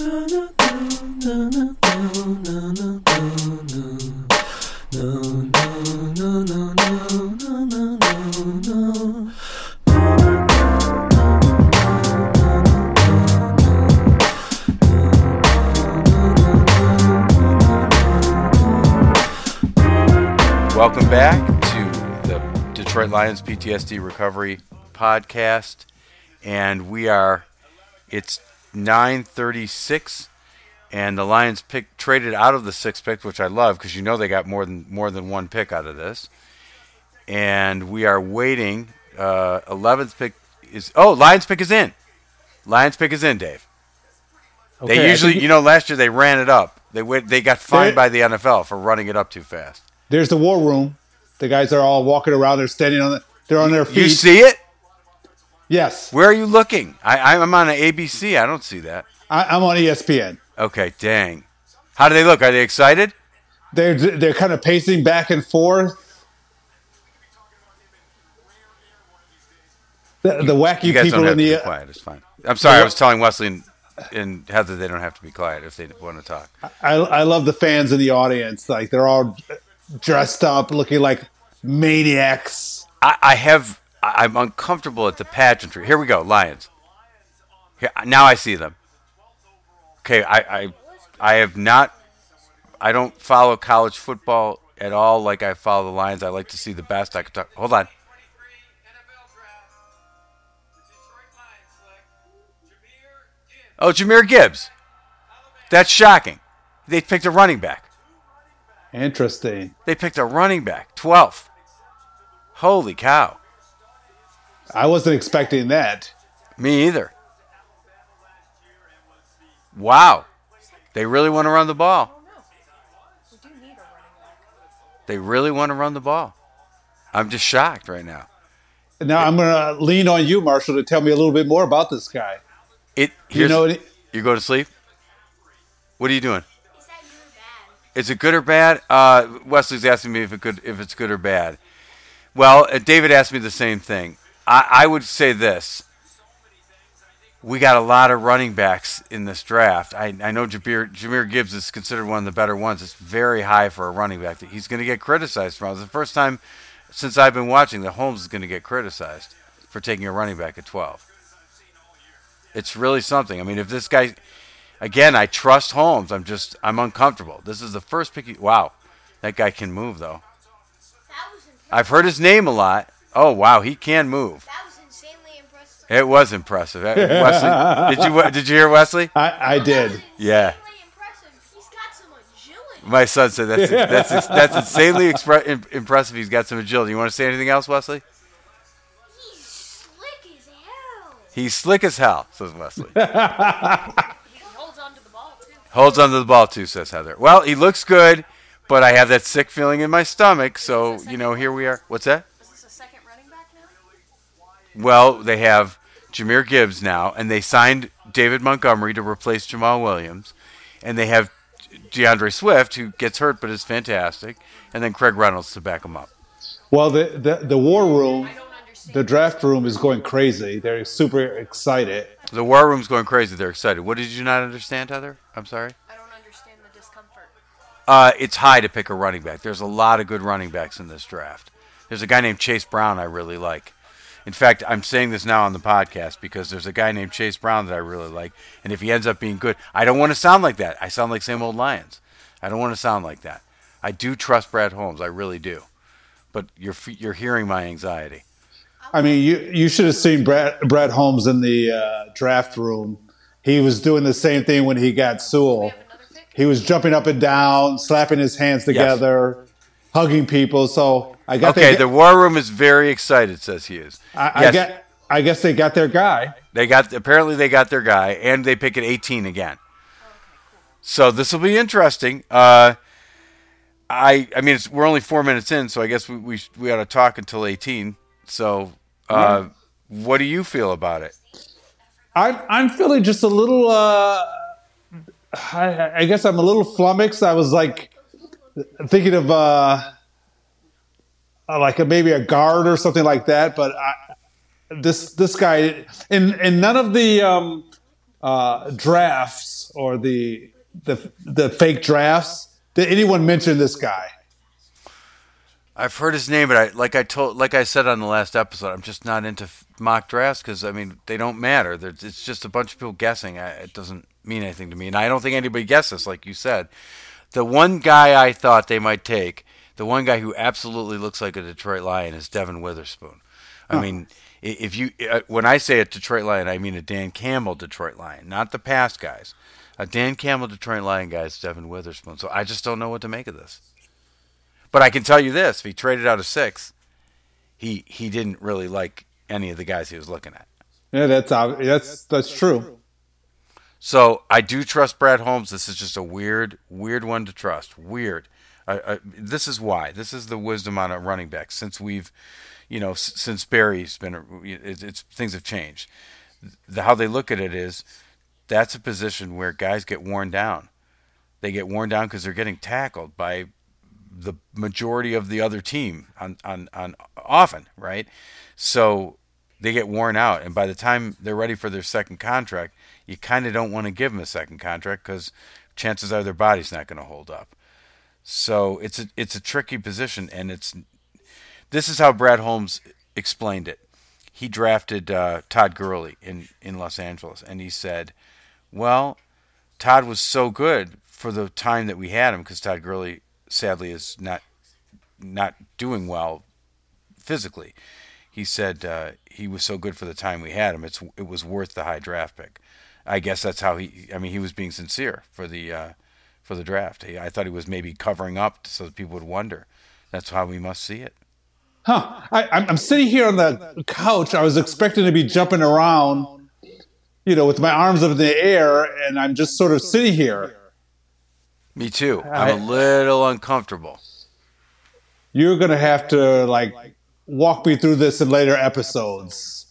Welcome back to the Detroit Lions PTSD Recovery Podcast, and we are. It's 9:36, and the Lions pick traded out of the sixth pick, which I love because you know they got more than more than one pick out of this, and we are waiting. Uh, 11th pick is oh Lions pick is in. Lions pick is in, Dave. Okay, they usually, think- you know, last year they ran it up. They went, they got fined by the NFL for running it up too fast. There's the war room. The guys are all walking around. They're standing on. The, they're on their feet. You see it? Yes, Where are you looking? I, I'm on an ABC. I don't see that. I, I'm on ESPN. Okay, dang. How do they look? Are they excited? They're they're kind of pacing back and forth. The, the wacky You guys people don't have in to the be quiet. It's fine. I'm sorry. I was telling Wesley and, and Heather they don't have to be quiet if they want to talk. I, I love the fans in the audience. Like they're all dressed up, looking like maniacs. I, I have. I- I'm uncomfortable at the pageantry. Here we go, Lions. Here, now I see them. Okay, I, I, I have not. I don't follow college football at all like I follow the Lions. I like to see the best. I could talk. Hold on. Oh, Jahmyr Gibbs. That's shocking. They picked a running back. Interesting. They picked a running back, 12th. Holy cow. I wasn't expecting that. Me either. Wow. They really want to run the ball. They really want to run the ball. I'm just shocked right now. Now I'm going to lean on you, Marshall, to tell me a little bit more about this guy. It You know, any- you go to sleep? What are you doing? Is it good or bad? Uh, Wesley's asking me if it good if it's good or bad. Well, uh, David asked me the same thing. I, I would say this. We got a lot of running backs in this draft. I, I know Jahmyr, Jahmyr Gibbs is considered one of the better ones. It's very high for a running back. He's going to get criticized from. It's the first time since I've been watching that Holmes is going to get criticized for taking a running back at 12. It's really something. I mean, if this guy, again, I trust Holmes. I'm just, I'm uncomfortable. This is the first pick. he- Wow, that guy can move though. That was impressive. I've heard his name a lot. Oh wow, he can move. That was insanely impressive. It was impressive. Uh, Wesley, did you did you hear Wesley? I, I did. Yeah. insanely impressive. He's got some agility. My son said that's that's that's insanely expre- impressive. He's got some agility. You want to say anything else, Wesley? He's slick as hell. He's slick as hell, says Wesley. He holds on to the ball too. Holds onto the ball too, says Heather. Well, he looks good, but I have that sick feeling in my stomach. So you know, here we are. What's that? Is this a second running back now? Well, they have Jahmyr Gibbs now, and they signed David Montgomery to replace Jamaal Williams, and they have D'Andre Swift, who gets hurt but is fantastic, and then Craig Reynolds to back him up. Well, the, the, the war room, I don't understand. the draft room is going crazy. They're super excited. The war room's going crazy. They're excited. What did you not understand, Heather? I'm sorry. I don't understand the discomfort. Uh, it's high to pick a running back. There's a lot of good running backs in this draft. There's a guy named Chase Brown I really like. In fact, I'm saying this now on the podcast because there's a guy named Chase Brown that I really like, and if he ends up being good, I don't want to sound like that. I sound like same old Lions. I don't want to sound like that. I do trust Brad Holmes. I really do. But you're you're hearing my anxiety. I mean, you you should have seen Brad, Brad Holmes in the uh, draft room. He was doing the same thing when he got Sewell. Have another pick? He was jumping up and down, slapping his hands together, hugging people. So I got Okay, the, the war room is very excited. Says he is. I, I get. I guess they got their guy. They got apparently they got their guy, and they pick at 18 again. So this will be interesting. Uh, I I mean it's, we're only four minutes in, so I guess we we, we ought to talk until 18. So uh, what do you feel about it? I'm I'm feeling just a little. Uh, I, I guess I'm a little flummoxed. I was like thinking of uh, uh, like a, maybe a guard or something like that. But I, this this guy in and none of the um, uh, drafts or the the the fake drafts, did anyone mention this guy? I've heard his name, but I like I told, like I said on the last episode, I'm just not into mock drafts because I mean they don't matter. They're, it's just a bunch of people guessing. I, it doesn't mean anything to me, and I don't think anybody guesses, like you said. The one guy I thought they might take, the one guy who absolutely looks like a Detroit Lion, is Devon Witherspoon. I mean, if you uh, when I say a Detroit Lion, I mean a Dan Campbell Detroit Lion, not the past guys. A Dan Campbell Detroit Lion guy is Devon Witherspoon. So I just don't know what to make of this. But I can tell you this: if he traded out a six, he he didn't really like any of the guys he was looking at. Yeah, that's that's that's true. So I do trust Brad Holmes. This is just a weird, weird one to trust. Weird. I, I, this is why. This is the wisdom on a running back. Since we've, you know, s- since Barry's been, it's, it's things have changed. The, how they look at it is, that's a position where guys get worn down. They get worn down because they're getting tackled by the majority of the other team on, on, on often, right? So they get worn out, and by the time they're ready for their second contract, you kind of don't want to give them a second contract because chances are their body's not going to hold up. So it's a it's a tricky position, and it's this is how Brad Holmes explained it. He drafted uh, Todd Gurley in in Los Angeles, and he said, "Well, Todd was so good for the time that we had him because Todd Gurley sadly is not not doing well physically. He said uh, he was so good for the time we had him. It's it was worth the high draft pick. I guess that's how he. I mean, he was being sincere for the uh, for the draft. He, I thought he was maybe covering up so that people would wonder. That's how we must see it. Huh? I, I'm, I'm sitting here on the couch. I was expecting to be jumping around, you know, with my arms up in the air, and I'm just sort of sitting here. Me too. I'm a little uncomfortable. You're gonna have to like walk me through this in later episodes.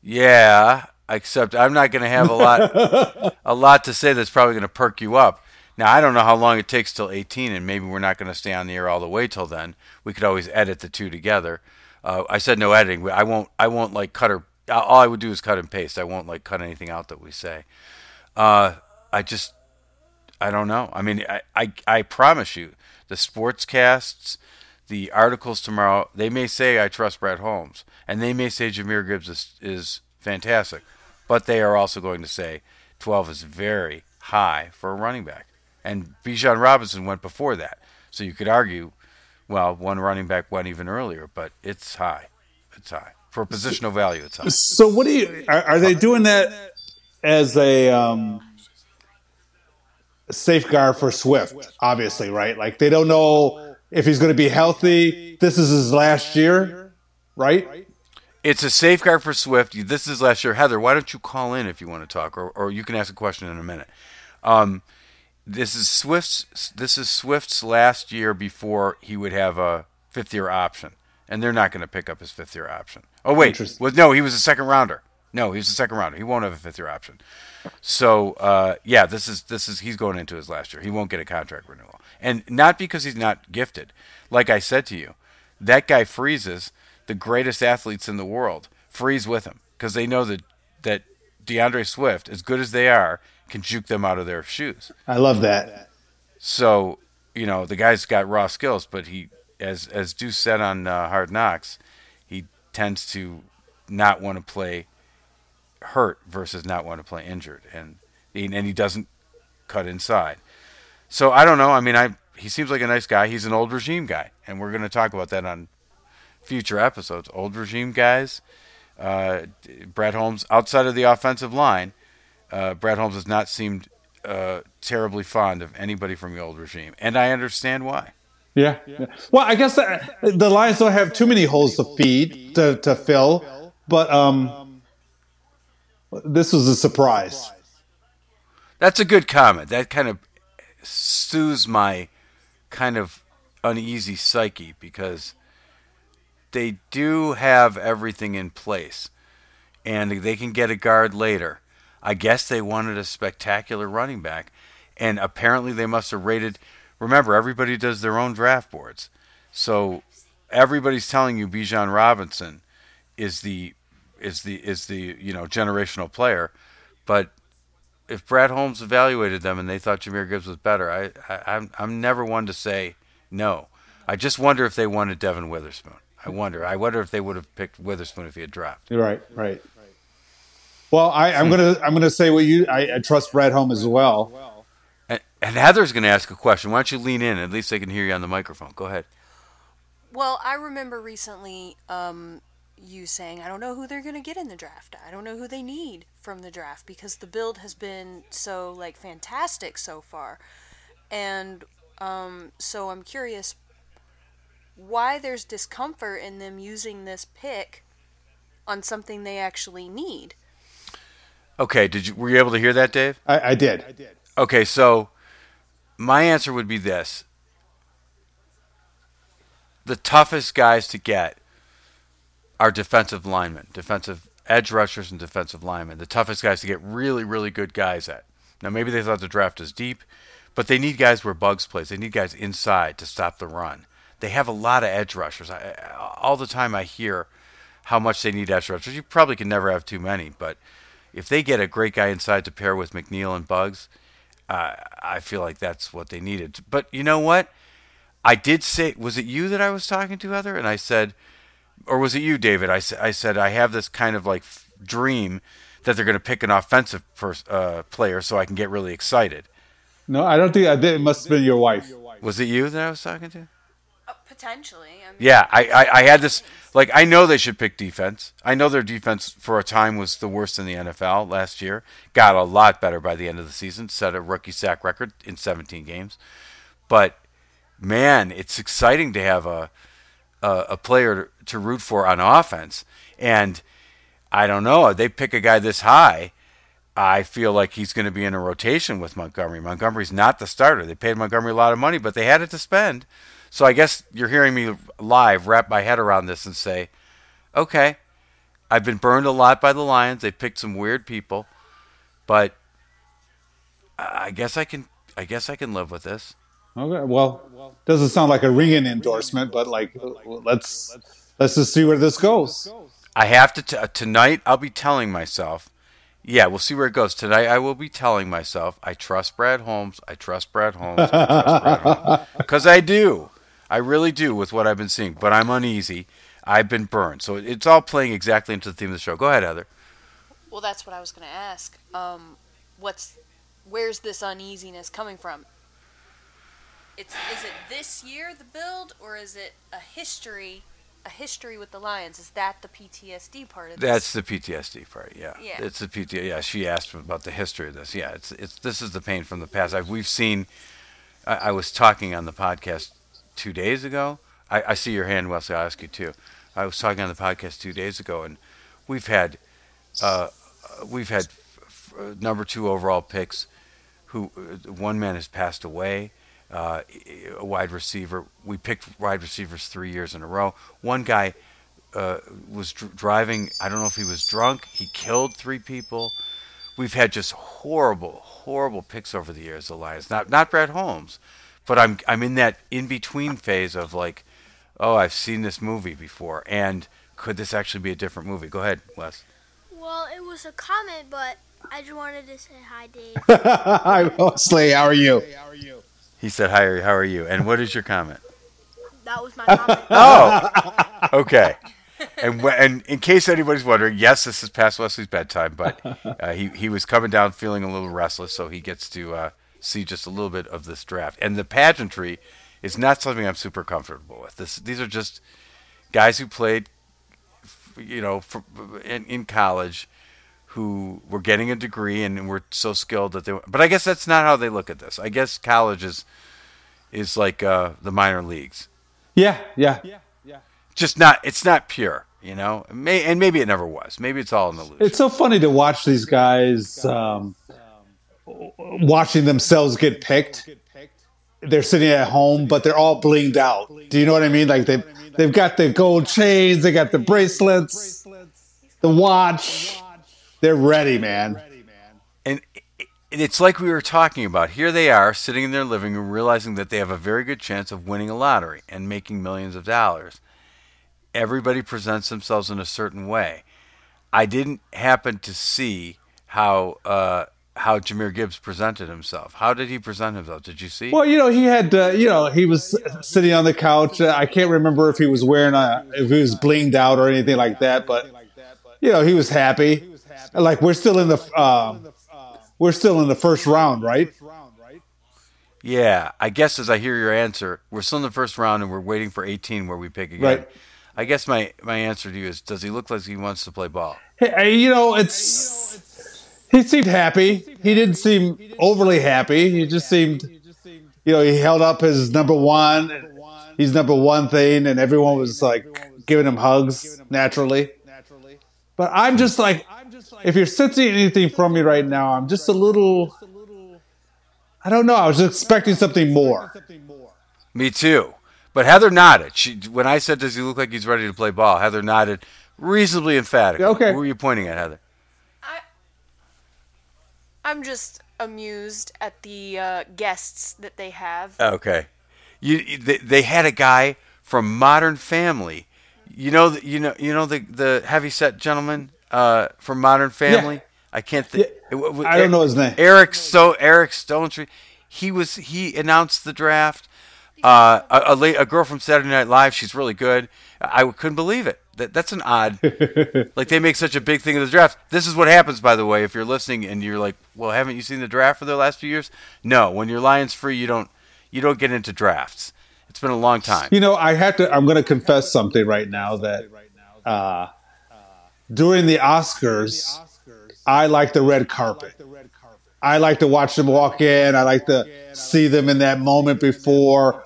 Yeah, except I'm not going to have a lot a lot to say that's probably going to perk you up. Now I don't know how long it takes till 18, and maybe we're not going to stay on the air all the way till then. We could always edit the two together. Uh, I said no editing, I won't. I won't like cut or all I would do is cut and paste. I won't like cut anything out that we say. Uh, I just I don't know. I mean, I, I, I promise you, the sportscasts, the articles tomorrow, they may say I trust Brad Holmes, and they may say Jahmyr Gibbs is, is fantastic, but they are also going to say 12 is very high for a running back. And Bijan Robinson went before that. So you could argue, well, one running back went even earlier, but it's high. It's high. For positional value, it's high. So, what do you? Are, are they doing that as a um, safeguard for Swift? Obviously, right? Like they don't know if he's going to be healthy. This is his last year, right? It's a safeguard for Swift. This is last year. Heather, why don't you call in if you want to talk, or, or you can ask a question in a minute. Um, this is Swift's. This is Swift's last year before he would have a fifth year option, and they're not going to pick up his fifth year option. Oh wait, well no, he was a second rounder. No, he was a second rounder. He won't have a fifth year option. So uh, yeah, this is this is he's going into his last year. He won't get a contract renewal, and not because he's not gifted. Like I said to you, that guy freezes the greatest athletes in the world. Freeze with him because they know that that D'Andre Swift, as good as they are, can juke them out of their shoes. I love that. So you know the guy's got raw skills, but he, as as Duce said on uh, Hard Knocks, he tends to not want to play hurt versus not want to play injured, and and he doesn't cut inside. So I don't know. I mean, I he seems like a nice guy. He's an old regime guy, and we're going to talk about that on future episodes. Old regime guys. Uh, Brad Holmes, outside of the offensive line, uh, Brad Holmes has not seemed uh, terribly fond of anybody from the old regime, and I understand why. Yeah. yeah. Well, I guess uh, the Lions don't have too many holes to feed to, to fill, but um, this was a surprise. That's a good comment. That kind of soothes my kind of uneasy psyche because they do have everything in place and they can get a guard later. I guess they wanted a spectacular running back, and apparently they must have rated. Remember, everybody does their own draft boards, so everybody's telling you Bijan Robinson is the is the is the you know generational player, but if Brad Holmes evaluated them and they thought Jahmyr Gibbs was better, I, I I'm I'm never one to say no. I just wonder if they wanted Devon Witherspoon. I wonder. I wonder if they would have picked Witherspoon if he had dropped. Right, right. Well, I, I'm gonna I'm gonna say what you I, I trust Brad Holmes as well. And, and Heather's going to ask a question. Why don't you lean in? At least they can hear you on the microphone. Go ahead. Well, I remember recently um, you saying, I don't know who they're going to get in the draft. I don't know who they need from the draft because the build has been so, like, fantastic so far. And um, so I'm curious why there's discomfort in them using this pick on something they actually need. Okay. Did you were you able to hear that, Dave? I, I did. Okay. So my answer would be this: the toughest guys to get are defensive linemen, defensive edge rushers, and defensive linemen. The toughest guys to get really, really good guys at. Now, maybe they thought the draft is deep, but they need guys where Buggs plays. They need guys inside to stop the run. They have a lot of edge rushers. I, all the time I hear how much they need edge rushers. You probably can never have too many, but if they get a great guy inside to pair with McNeill and Buggs, uh, I feel like that's what they needed. But you know what? I did say, was it you that I was talking to, Heather? And I said, or was it you, David? I, I said, I have this kind of like f- dream that they're going to pick an offensive pers- uh, player so I can get really excited. No, I don't think I did. It must have been your wife. Was it you that I was talking to? Potentially. I mean, Yeah, I, I, I had this. Like, I know they should pick defense. I know their defense for a time was the worst in the NFL last year. Got a lot better by the end of the season. Set a rookie sack record in 17 games. But man, it's exciting to have a a, a player to, to root for on offense. And I don't know. They pick a guy this high. I feel like he's going to be in a rotation with Montgomery. Montgomery's not the starter. They paid Montgomery a lot of money, but they had it to spend. So I guess you're hearing me live wrap my head around this and say, okay, I've been burned a lot by the Lions. They picked some weird people, but I guess I can. I guess I can live with this. Okay. Well, doesn't sound like a ringing endorsement, but like let's let's just see where this goes. I have to t- uh, tonight. I'll be telling myself. Yeah, we'll see where it goes tonight. I will be telling myself I trust Brad Holmes. I trust Brad Holmes. I trust Brad Holmes because I do. I really do with what I've been seeing. But I'm uneasy. I've been burned. So it's all playing exactly into the theme of the show. Go ahead, Heather. Well, that's what I was going to ask. Um, what's where's this uneasiness coming from? It's is it this year the build or is it a history a history with the Lions? Is that the PTSD part of this? That's the PTSD part. Yeah. Yeah. It's the PTSD. Yeah. She asked about the history of this. Yeah. It's it's this is the pain from the past. I've, we've seen. I, I was talking on the podcast two days ago. I, I see your hand, Wesley. I'll ask you too. I was talking on the podcast two days ago, and we've had uh, we've had f- f- number two overall picks. Who one man has passed away. Uh, a wide receiver. We picked wide receivers three years in a row. One guy uh, was dr- driving. I don't know if he was drunk. He killed three people. We've had just horrible, horrible picks over the years. The Lions, not not Brad Holmes, but I'm I'm in that in between phase of like, oh, I've seen this movie before, and could this actually be a different movie? Go ahead, Wes. Well, it was a comment, but I just wanted to say hi, Dave. Hi, Wesley. How are you? How are you? He said, "Hi, how are you?" And what is your comment? That was my comment. Oh, okay. And wh- and in case anybody's wondering, yes, this is past Wesley's bedtime, but uh, he he was coming down feeling a little restless, so he gets to uh, see just a little bit of this draft. And the pageantry is not something I'm super comfortable with. This these are just guys who played, you know, for, in, in college, who were getting a degree and were so skilled that they. But I guess that's not how they look at this. I guess college is is like uh, the minor leagues Yeah, yeah. Yeah, yeah. Just not it's not pure you know May, and maybe it never was maybe it's all in the illusion It's so funny to watch these guys um, watching themselves get picked. They're sitting at home, but they're all blinged out. Do you know what I mean? Like they they've got the gold chains, they got the bracelets, the watch. They're ready, man. and it's like we were talking about here they are sitting in their living room realizing that they have a very good chance of winning a lottery and making millions of dollars everybody presents themselves in a certain way i didn't happen to see how uh, how Jahmyr Gibbs presented himself. How did he present himself? Did you see? Well, you know, he had, uh, you know, he was sitting on the couch. I can't remember if he was wearing a, if he was blinged out or anything like that, but you know, he was happy. Like we're still in the, uh, we're still in the first round, right? Yeah, I guess as I hear your answer, we're still in the first round and we're waiting for 18 where we pick again. Right. I guess my, my answer to you is: Does he look like he wants to play ball? Hey, you know, it's he seemed happy. He didn't seem overly happy. He just seemed, you know, he held up his number one. He's number one thing, and everyone was like giving him hugs naturally. But I'm just like, if you're sensing anything from me right now, I'm just a little. I don't know. I was expecting something more. Me too. But Heather nodded. She, when I said, "Does he look like he's ready to play ball?" Heather nodded, reasonably emphatic. Okay. Who were you pointing at, Heather? I, I'm just amused at the uh, guests that they have. Okay. You they, they had a guy from Modern Family. You know the, you know you know the the heavy set gentleman uh, from Modern Family. I can't think. Yeah, I don't know his name. Eric so Eric Stonestreet. He was he announced the draft. Uh, a, a, la- a girl from Saturday Night Live. She's really good. I couldn't believe it. That, that's an odd. like they make such a big thing of the draft. This is what happens, by the way, if you're listening and you're like, "Well, haven't you seen the draft for the last few years?" No. When you're Lions free, you don't you don't get into drafts. It's been a long time. You know, I had to. I'm going to confess something right now that uh, during the Oscars, I like the red carpet. I like to watch them walk in. I like to see them in that moment before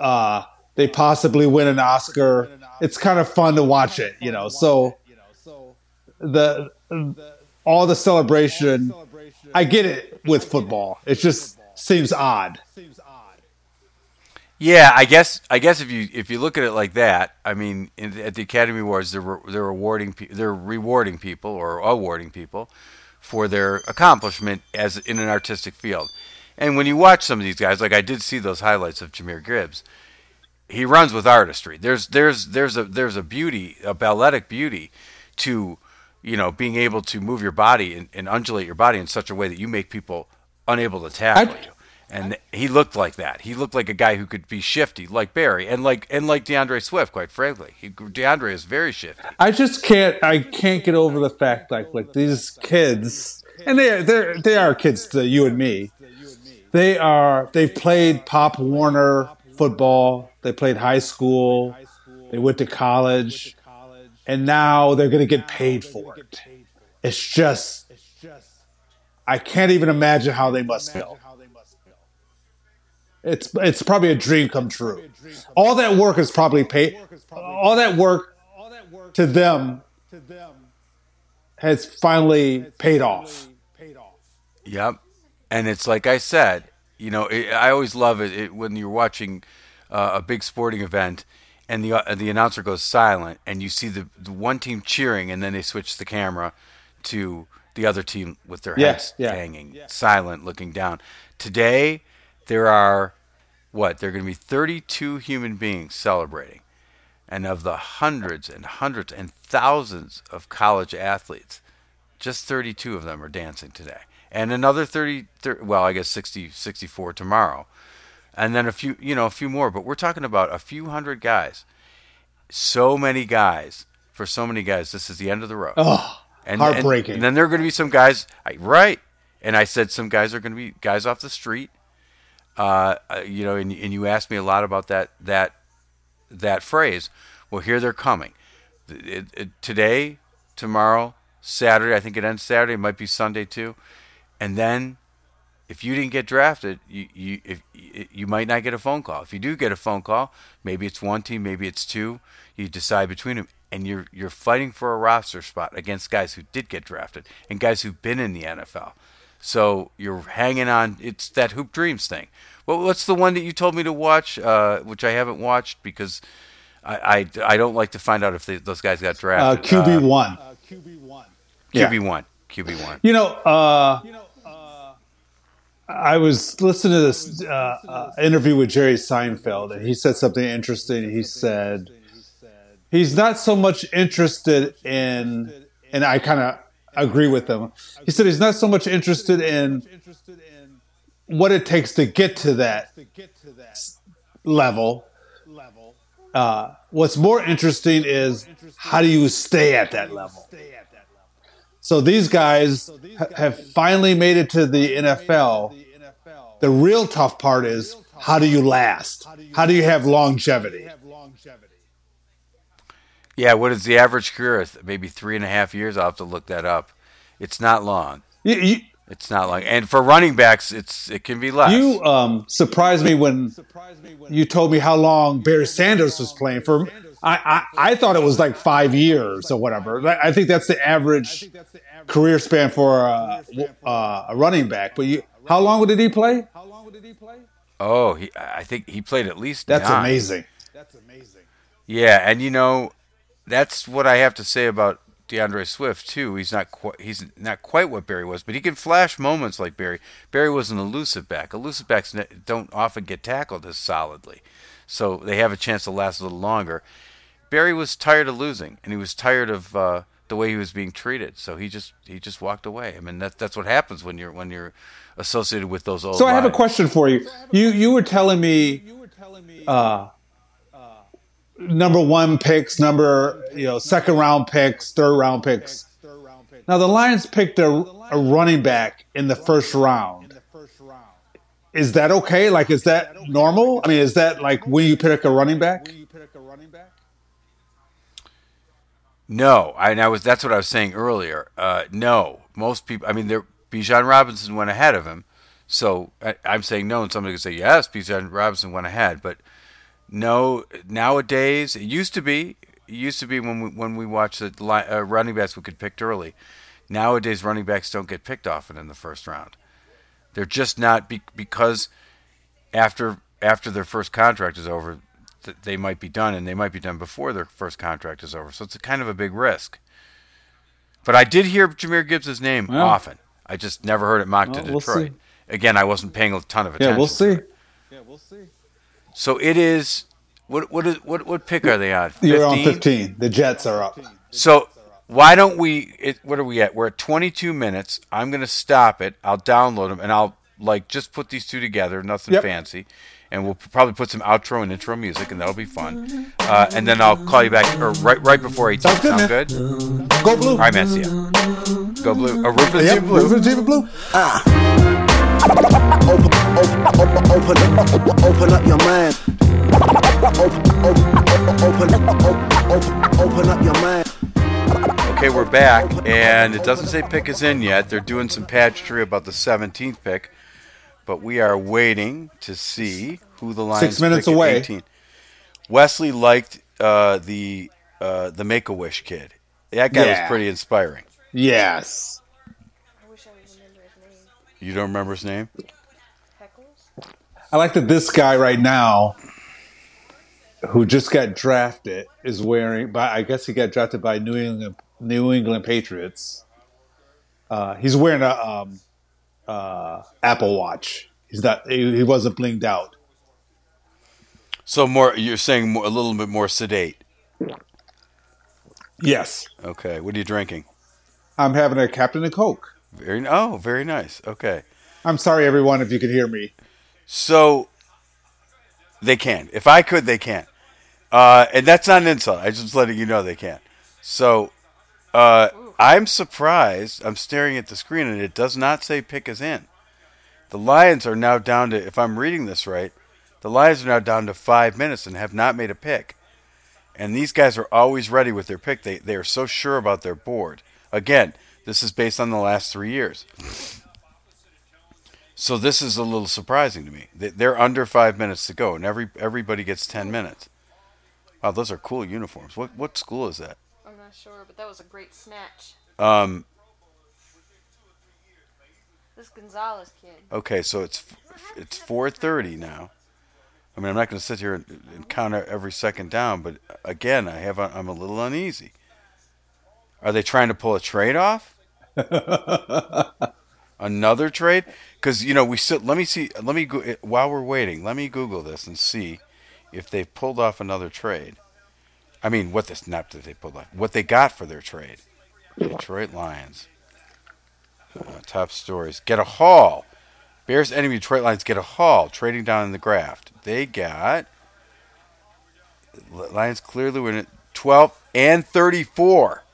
uh, they possibly win an Oscar. It's kind of fun to watch it, you know. So the all the celebration, I get it with football. It just seems odd. Yeah, I guess I guess if you if you look at it like that, I mean, in, at the Academy Awards, they're re- they're awarding they're rewarding people or awarding people for their accomplishment as in an artistic field. And when you watch some of these guys, like I did see those highlights of Jahmyr Gibbs, he runs with artistry. There's there's there's a there's a beauty, a balletic beauty to you know being able to move your body and, and undulate your body in such a way that you make people unable to tackle I- you. And he looked like that. He looked like a guy who could be shifty, like Barry, and like and like D'Andre Swift. Quite frankly, he, D'Andre is very shifty. I just can't. I can't get over the fact like like these kids, and they they they are kids to you and me. They are. They've played Pop Warner football. They played high school. They went to college, and now they're going to get paid for it. It's just. I can't even imagine how they must feel. It's it's probably a dream come true. All that work is probably paid. All that work to them has finally paid off. Yep. And it's like I said, you know, it, I always love it, it when you're watching uh, a big sporting event and the uh, the announcer goes silent and you see the, the one team cheering and then they switch the camera to the other team with their heads yeah. hanging, silent, looking down. Today, there are what? There are going to be 32 human beings celebrating. And of the hundreds and hundreds and thousands of college athletes, just 32 of them are dancing today. And another 30, 30 well, I guess 60, 64 tomorrow. And then a few, you know, a few more. But we're talking about a few hundred guys. So many guys. For so many guys, this is the end of the road. Oh, and, heartbreaking. And, then there are going to be some guys, right? And I said some guys are going to be guys off the street. Uh, uh, you know, and, and you asked me a lot about that that that phrase. Well, here they're coming. It, it, today, tomorrow, Saturday. I think it ends Saturday. It might be Sunday too. And then, if you didn't get drafted, you you if you might not get a phone call. If you do get a phone call, maybe it's one team, maybe it's two. You decide between them, and you're you're fighting for a roster spot against guys who did get drafted and guys who've been in the NFL. So you're hanging on. It's that hoop dreams thing. Well, what's the one that you told me to watch, uh, which I haven't watched because I, I, I don't like to find out if they, those guys got drafted. uh, drafted. QB one. yeah. QB one. QB one. You know, uh, I was listening to this uh, uh, interview with Jerry Seinfeld, and he said something interesting. He said he's not so much interested in, and I kind of agree with him. He said he's not so much interested in what it takes to get to that level. Uh, what's more interesting is how do you stay at that level? So these guys have finally made it to the NFL. The real tough part is how do you last? How do you have longevity? Yeah, what is the average career? Maybe three and a half years. I'll have to look that up. It's not long. You, you, It's not long. And for running backs, it's it can be less. you um, surprised me when you told me how long Barry Sanders was playing for. I, I, I thought it was like five years or whatever. I think that's the average career span for a, uh, a running back. But you, how long did he play? How long did he play? Oh, he, I think he played at least. That's nine. amazing. That's amazing. Yeah, and you know, that's what I have to say about D'Andre Swift too. He's not quite he's not quite what Barry was, but he can flash moments like Barry. Barry was an elusive back. Elusive backs don't often get tackled as solidly, so they have a chance to last a little longer. Barry was tired of losing, and he was tired of uh, the way he was being treated. So he just he just walked away. I mean, that, that's what happens when you're when you're associated with those old. So I have a question for you. You you were telling me, uh, number one picks, number you know second round picks, third round picks. Now the Lions picked a, a running back in the first round. Is that okay? Like, is that normal? I mean, is that like when you pick a running back? No, I, I was that's what I was saying earlier. Uh, no, most people. I mean, there Bijan Robinson went ahead of him, so I, I'm saying no, and somebody could say yes, Bijan Robinson went ahead, but no. Nowadays, it used to be. It used to be when we when we watched the uh, running backs we could pick early. Nowadays, running backs don't get picked often in the first round. They're just not be, because after after their first contract is over, th- they might be done, and they might be done before their first contract is over. So it's a kind of a big risk. But I did hear Jahmyr Gibbs' name Well. often. I just never heard it mocked Well, to we'll Detroit. Again, I wasn't paying a ton of attention. Yeah, we'll to see. So it is. What what is what what pick are they on? You're on 15. The Jets are up. So why don't we? It, what are we at? We're at 22 minutes. I'm gonna stop it. I'll download them and I'll like just put these two together. Nothing Yep. fancy. And we'll probably put some outro and intro music, and that'll be fun. Uh, and then I'll call you back, or right right before 18. Sounds good, Sound good? Go blue. All right, man. See ya. Go blue. A roof is Yep, blue. Rivers Even blue. Open, open, open, open, open up your mind. Open, open, open, open, open, open up your mind. Okay, we're back, and it doesn't say pick is in yet. They're doing some pageantry about the 17th pick, but we are waiting to see who the Lions Six minutes pick at away. 18. Wesley liked uh, the uh, the Make a Wish kid. That guy Yeah. was pretty inspiring. Yes. I wish I would remember his name. You don't remember his name? Heckles? I like that this guy right now, who just got drafted, is wearing. By I guess he got drafted by New England New England Patriots. Uh, he's wearing a um, uh, Apple Watch. He's not. He, wasn't blinged out. So more, you're saying more, a little bit more sedate. Yes, Okay, what are you drinking? I'm having a Captain and Coke. Very oh, very nice. Okay. I'm sorry, everyone, if you can hear me. So they can. If I could, they can. Uh, and that's not an insult. I'm just letting you know they can. So uh, I'm surprised. I'm staring at the screen and it does not say pick is in. The Lions are now down to, if I'm reading this right, the Lions are now down to five minutes and have not made a pick. And these guys are always ready with their pick. They, they are so sure about their board. Again, this is based on the last three years. So this is a little surprising to me. They- They're under five minutes to go, and every everybody gets ten minutes. Wow, those are cool uniforms. What what school is that? I'm not sure, but that was a great snatch. Um, This Gonzalez kid. okay, so it's it's four thirty now. I mean, I'm not going to sit here and, and count every second down, but again, I have I'm a little uneasy. Are they trying to pull a trade off? Another trade? Because you know we still. Let me see. Let me go while we're waiting. Let me Google this and see if they've pulled off another trade. I mean, what this not that they pulled off. What they got for their trade? Detroit Lions. Uh, top stories. Get a haul. Bears enemy Detroit Lions get a haul trading down in the graft. They got Lions clearly win it 12 and 34.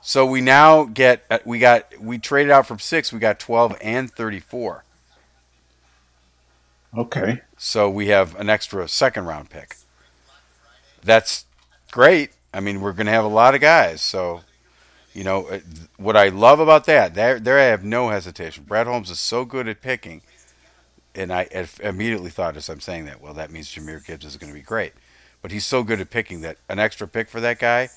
So we now get uh, we got we traded out from 6, we got 12 and 34. Okay. So we have an extra second round pick. That's great. I mean, we're going to have a lot of guys. So, you know, uh, what I love about that, there, there I have no hesitation. Brad Holmes is so good at picking, and I immediately thought as I'm saying that, well, that means Jahmyr Gibbs is going to be great. But he's so good at picking that an extra pick for that guy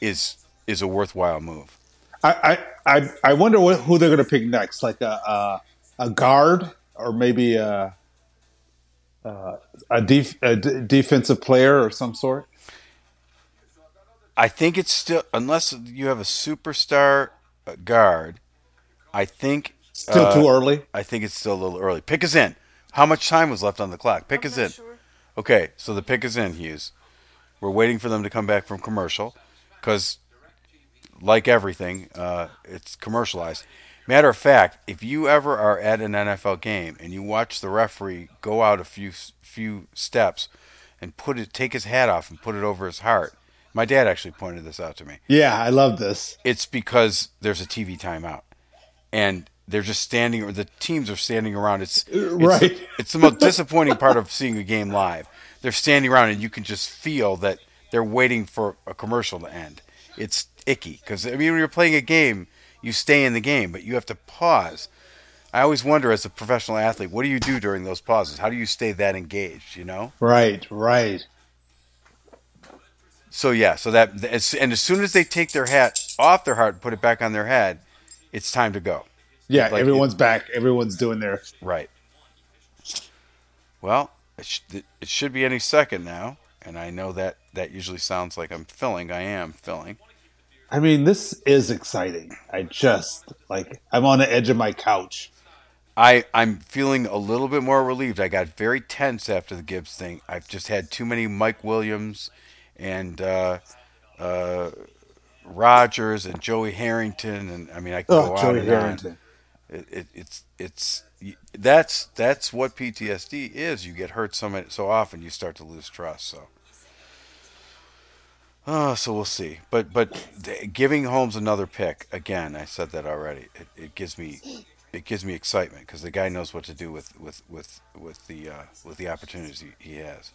is is a worthwhile move. I I I, wonder what, who they're going to pick next, like a a, a guard or maybe a a, a, def, a d- defensive player or some sort. I think it's still unless you have a superstar uh, guard. I think Still uh, too early. I think it's still a little early. Pick is in. How much time was left on the clock? Pick is in. Okay, so the pick is in, Hughes. We're waiting for them to come back from commercial because, like everything, uh, it's commercialized. Matter of fact, if you ever are at an NFL game and you watch the referee go out a few few steps and put it, take his hat off and put it over his heart. My dad actually pointed this out to me Yeah, I love this. it's because there's a TV timeout, and they're just standing, or the teams are standing around. It's, it's Right. It's the most disappointing part of seeing a game live. They're standing around, and you can just feel that they're waiting for a commercial to end. It's icky because I mean, when you're playing a game, you stay in the game, but you have to pause. I always wonder, as a professional athlete, what do you do during those pauses? How do you stay that engaged? You know. Right, right. So yeah, so that and as soon as they take their hat off their heart and put it back on their head, it's time to go. Yeah, Like everyone's back. Everyone's doing their. Right. Well, it, sh- it should be any second now, and I know that that usually sounds like I'm filling. I am filling. I mean, this is exciting. I just like I'm on the edge of my couch. I I'm feeling a little bit more relieved. I got very tense after the Gibbs thing. I've just had too many Mike Williams and uh, uh, Rogers and Joey Harrington, and I mean I can go Oh, on Joey and Harrington. on. It, it, it's it's that's that's what PTSD is. You get hurt so many, so often, you start to lose trust. So. Oh, so we'll see. But but giving Holmes another pick again, I said that already. It, it gives me it gives me excitement because the guy knows what to do with with with with the uh, with the opportunities he, he has.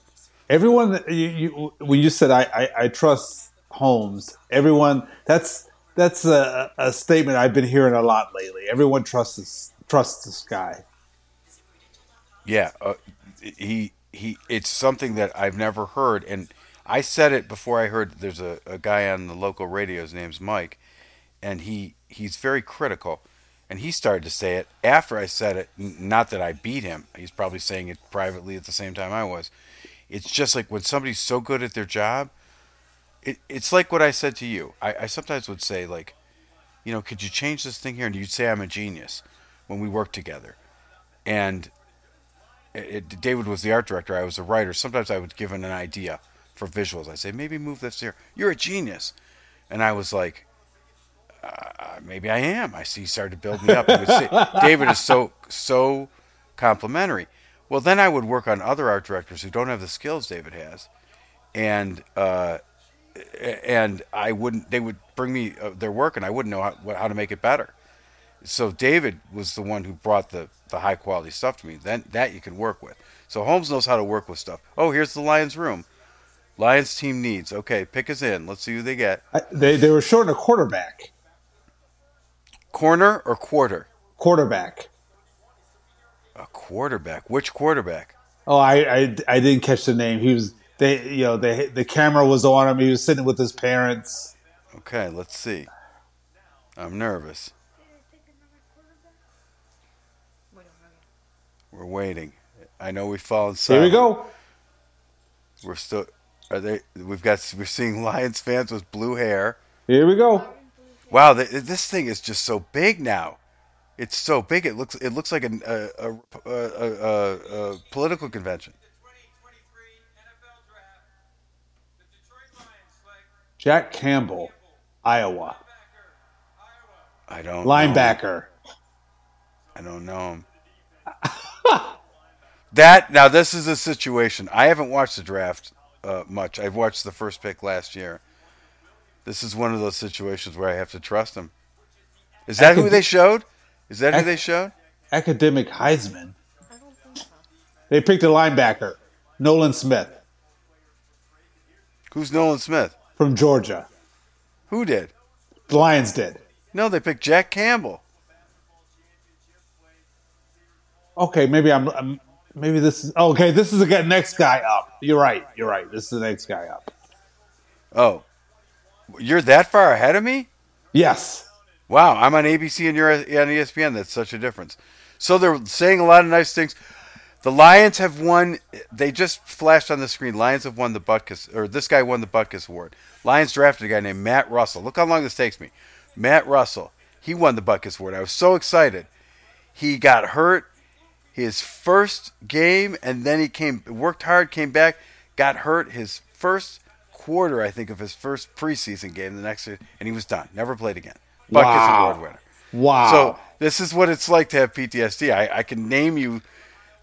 Everyone, you, you, when you said I, I, I trust Holmes, everyone that's that's a, a statement I've been hearing a lot lately. Everyone trusts this trusts this guy. Yeah, uh, he he. It's something that I've never heard, and I said it before I heard. There's a, a guy on the local radio. His name's Mike, and he he's very critical, and he started to say it after I said it. Not that I beat him. He's probably saying it privately at the same time I was. It's just like when somebody's so good at their job. It, it's like what I said to you. I, I sometimes would say like, you know, could you change this thing here? And you'd say I'm a genius when we work together, and it, David was the art director. I was a writer. Sometimes I would give him an idea for visuals. I'd say maybe move this here. You're a genius, and I was like, uh, maybe I am. I see. He started to build me up. Would say, David is so so complimentary. Well, then I would work on other art directors who don't have the skills David has, and uh, and I wouldn't. They would bring me uh, their work, and I wouldn't know how, how to make it better so David was the one who brought the, the high quality stuff to me. Then that you can work with. So Holmes knows how to work with stuff. Oh, here's the Lions room. Lions team needs. Okay, pick us in. Let's see who they get. I, they they were short a quarterback. Corner or quarter? Quarterback. A quarterback. Which quarterback? Oh, I, I I didn't catch the name. He was they you know the the camera was on him. He was sitting with his parents. Okay, let's see. I'm nervous. We're waiting. I know we've fallen Here we go. We're still. Are they? We've got. We're seeing Lions fans with blue hair. Here we go. Wow, th- this thing is just so big now. It's so big. It looks. It looks like an, a, a, a, a, political convention. Jack Campbell, Iowa. I don't know. Linebacker. I don't know him. that now this is a situation. I haven't watched the draft uh, much. I've watched the first pick last year. This is one of those situations where I have to trust him. Is that who they showed? Is that who they showed? Academic Heisman. They picked a linebacker, Nolan Smith Who's Nolan Smith? from Georgia. Who did? The Lions did. No, they picked Jack Campbell. Okay, maybe I'm, I'm maybe this is okay. This is the next guy up. You're right. You're right. This is the next guy up. Oh, you're that far ahead of me? Yes. Wow, I'm on ABC and you're on ESPN. That's such a difference. So they're saying a lot of nice things. The Lions have won. They just flashed on the screen. Lions have won the Butkus, or this guy won the Butkus Award. Lions drafted a guy named Matt Russell. Look how long this takes me. Matt Russell. He won the Butkus Award. I was so excited. He got hurt his first game, and then he came, worked hard, came back, got hurt his first quarter, I think, of his first preseason game. The next, and he was done. Never played again. Butkus Wow. Award winner. Wow. So this is what it's like to have PTSD. I, I can name you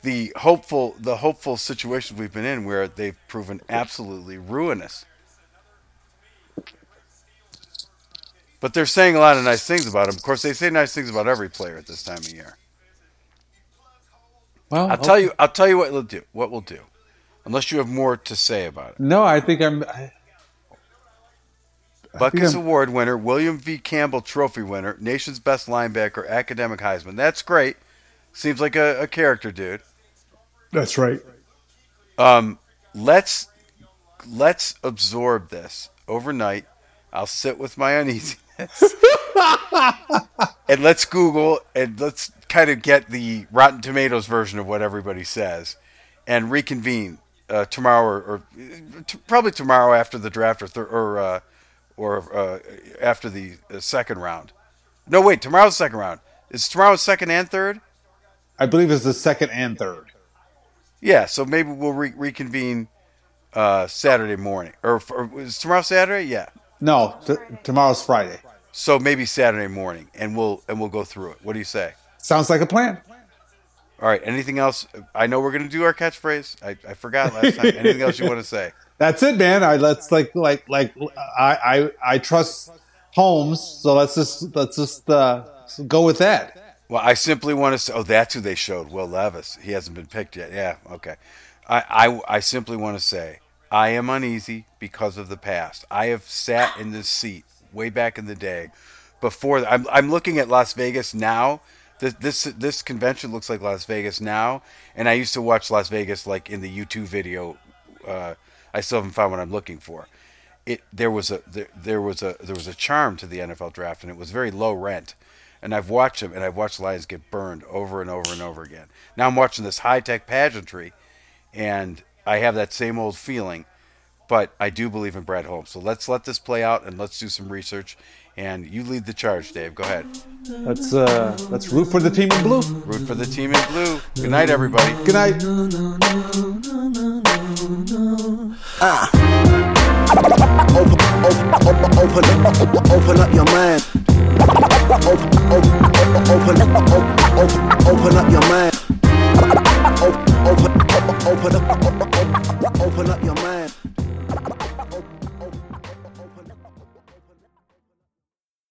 the hopeful the hopeful situations we've been in where they've proven absolutely ruinous. But they're saying a lot of nice things about him. Of course, they say nice things about every player at this time of year. well, I'll tell you. I'll tell you what we'll do. What we'll do, unless you have more to say about it. No, I think I'm. I, Butkus Award winner, William V. Campbell Trophy winner, nation's best linebacker, academic Heisman. That's great. Seems like a, a character, dude. that's right. Um, let's let's absorb this overnight. I'll sit with my uneasiness, and let's Google and let's kind of get the Rotten Tomatoes version of what everybody says, and reconvene uh, tomorrow or, or t- probably tomorrow after the draft or thir- or uh, or uh, after the uh, second round. No, wait, tomorrow's second round. Is tomorrow second and third? I believe it's the second and third. Yeah, so maybe we'll re- reconvene uh, Saturday morning, or, or is tomorrow Saturday? Yeah. No, t- tomorrow's Friday. So maybe Saturday morning, and we'll and we'll go through it. What do you say? Sounds like a plan. All right. Anything else? I know we're gonna do our catchphrase. I, I forgot last time. Anything else you want to say? That's it, man. I let's like like like I I I trust Holmes, so let's just let's just uh, go with that. Well, I simply want to say. Oh, that's who they showed. Will Levis. He hasn't been picked yet. Yeah. Okay. I I, I simply want to say I am uneasy because of the past. I have sat in this seat way back in the day. Before I'm I'm looking at Las Vegas now. This this this convention looks like Las Vegas now, and I used to watch Las Vegas like in the YouTube video. Uh, I still haven't found what I'm looking for. It there was a there, there was a there was a charm to the NFL draft, and it was very low rent. And I've watched them, and I've watched Lions get burned over and over and over again. Now I'm watching this high tech pageantry, and I have that same old feeling. But I do believe in Brad Holmes. So let's let this play out, and let's do some research. And you lead the charge, Dave. Go ahead. Let's uh, let's root for the team in blue. Root for the team in blue. Good night, everybody. Good night. Ah. Open, open, open, up your mind. Open, open, open, open up your mind. Open, open, open, open up your mind.